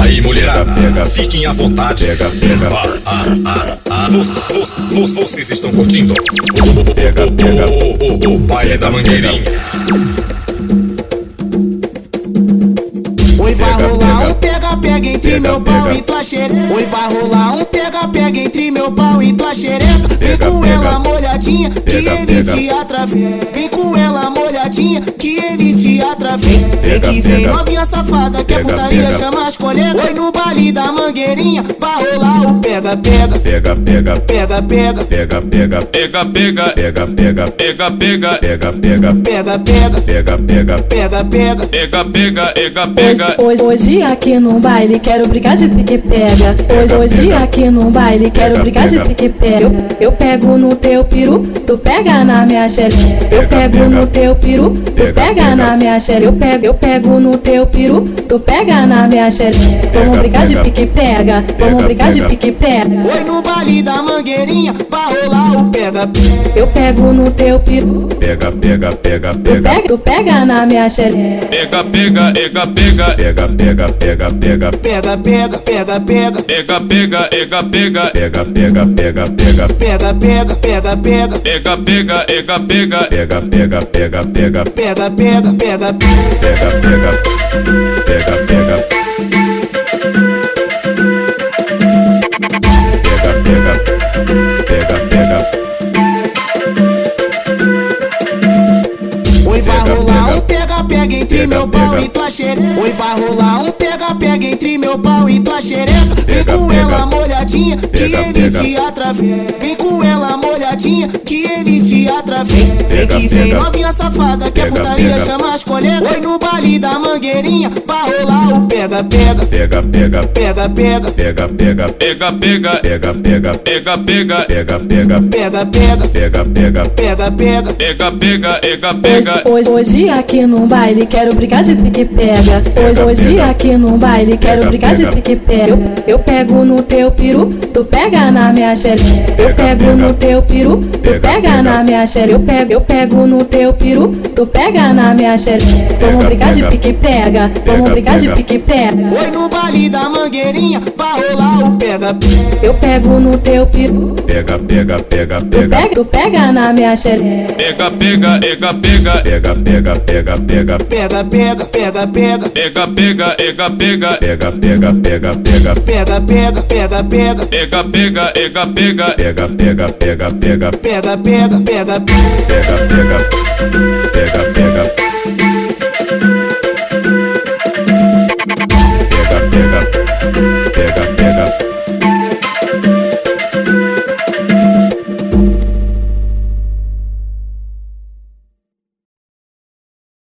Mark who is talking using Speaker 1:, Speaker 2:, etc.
Speaker 1: Aí, mulherada, pega, fiquem à vontade. Pega, pega. Ah, ah, ah, Vocês, vocês estão curtindo? Pega, pega. O, o, o baile da mangueirinha.
Speaker 2: Oi, vai rolar um pega-pega entre meu pau e tua xereca. Oi, vai rolar um pega-pega entre meu pau e tua xereca. Vem com ela molhadinha que ele te atravessa. Vem com ela Vem que vem novinha safada que a putaria chama as colegas. Oi, no baile da mangueirinha vai rolar o pega-pega.
Speaker 1: Pega, pega.
Speaker 2: Pega-pega.
Speaker 1: Pega, pega. Pega, pega. Pega, pega. Pega, pega. Pega, pega.
Speaker 2: Pega-pega.
Speaker 1: Pega, pega.
Speaker 2: Pega-pega.
Speaker 1: Pega, pega. Pega, pega.
Speaker 3: Hoje, hoje aqui no baile quero brigar de pique pega. Hoje, hoje aqui no baile quero brigar de pique pega. Eu, eu pego no teu peru, tu pega na minha xereca. Eu pego no teu peru, tu pega na minha xereca. Eu pego, eu pego no teu peru, tu pega na minha xereca. Vamos brigar de pique pega. Vamos brigar de pique pega.
Speaker 2: Oi, no baile da mangueirinha vai rolar o pega-pega.
Speaker 3: Eu pego no teu peru,
Speaker 1: Pega, pega, pega,
Speaker 3: tu
Speaker 1: pega.
Speaker 3: pega, tu pega na minha xereca.
Speaker 1: Pega, pega, pega, pega. Pega, pega, pega, pega.
Speaker 2: Pega-pega. Pega-pega.
Speaker 1: Pega, pega, pega, pega. Pega, pega, pega, pega.
Speaker 2: Pega-pega. Pega-pega.
Speaker 1: Pega, pega, pega, pega. Pega, pega, pega, pega.
Speaker 2: Pega-pega. Pega-pega.
Speaker 1: Pega, pega. Pega, pega. Pega, pega. Pega, pega.
Speaker 2: Oi, vai
Speaker 1: Pega,
Speaker 2: rolar
Speaker 1: pega.
Speaker 2: um pega-pega entre
Speaker 1: Pega,
Speaker 2: meu pau
Speaker 1: pega.
Speaker 2: e tua xereca. Oi, vai rolar um pega-pega entre meu pau e tua xereca. Vem
Speaker 1: Pega,
Speaker 2: com
Speaker 1: pega.
Speaker 2: ela molhadinha que
Speaker 1: Pega,
Speaker 2: ele
Speaker 1: pega.
Speaker 2: te atravessa. Vem com ela molhadinha que ele te atravessa. Vem
Speaker 1: Pega,
Speaker 2: que vem
Speaker 1: pega.
Speaker 2: novinha safada que a
Speaker 1: Pega,
Speaker 2: putaria
Speaker 1: pega.
Speaker 2: chama as colegas. Oi, no baile da mangueirinha vai rolar o pega-pega.
Speaker 1: Pega, pega.
Speaker 2: Pega-pega.
Speaker 1: Pega, pega. Pega, pega. Pega, pega. Pega, pega. Pega, pega.
Speaker 2: Pega-pega.
Speaker 1: Pega, pega.
Speaker 2: Pega-pega.
Speaker 1: Pega, pega, pega,
Speaker 3: Hoje,
Speaker 1: pega.
Speaker 3: hoje, hoje aqui no baile quero brigar de pique pega. Hoje, hoje
Speaker 1: pega.
Speaker 3: aqui no baile quero
Speaker 1: Pega,
Speaker 3: brigar de
Speaker 1: pega.
Speaker 3: pique pega. Eu, pego no teu peru, tu pega na minha xereca. Eu
Speaker 1: Pega,
Speaker 3: pego
Speaker 1: pega.
Speaker 3: no teu peru, tu
Speaker 1: Pega,
Speaker 3: pega
Speaker 1: pega.
Speaker 3: na minha xereca. Eu pego, eu pego no teu peru, tu pega na minha xereca. Vamos
Speaker 1: Pega,
Speaker 3: brigar de
Speaker 1: pega.
Speaker 3: pique pega. Vamos
Speaker 1: Pega,
Speaker 3: brigar de
Speaker 1: pega.
Speaker 3: pique pega.
Speaker 2: Oi, no baile da mangueirinha vai rolar o pega-pega.
Speaker 3: Eu pego no teu peru,
Speaker 1: Pega, pega, pega,
Speaker 3: tu
Speaker 1: pega.
Speaker 3: pega, tu pega na minha xereca.
Speaker 1: Pega, pega, pega, pega. Pega, pega, pega, pega.
Speaker 2: Pega-pega. Pega-pega.
Speaker 1: Pega, pega, pega, pega. Pega, pega, pega, pega.
Speaker 2: Pega-pega. Pega-pega.
Speaker 1: Pega, pega, pega, pega. Pega, pega, pega, pega
Speaker 2: pega, pega,
Speaker 1: pega, pega.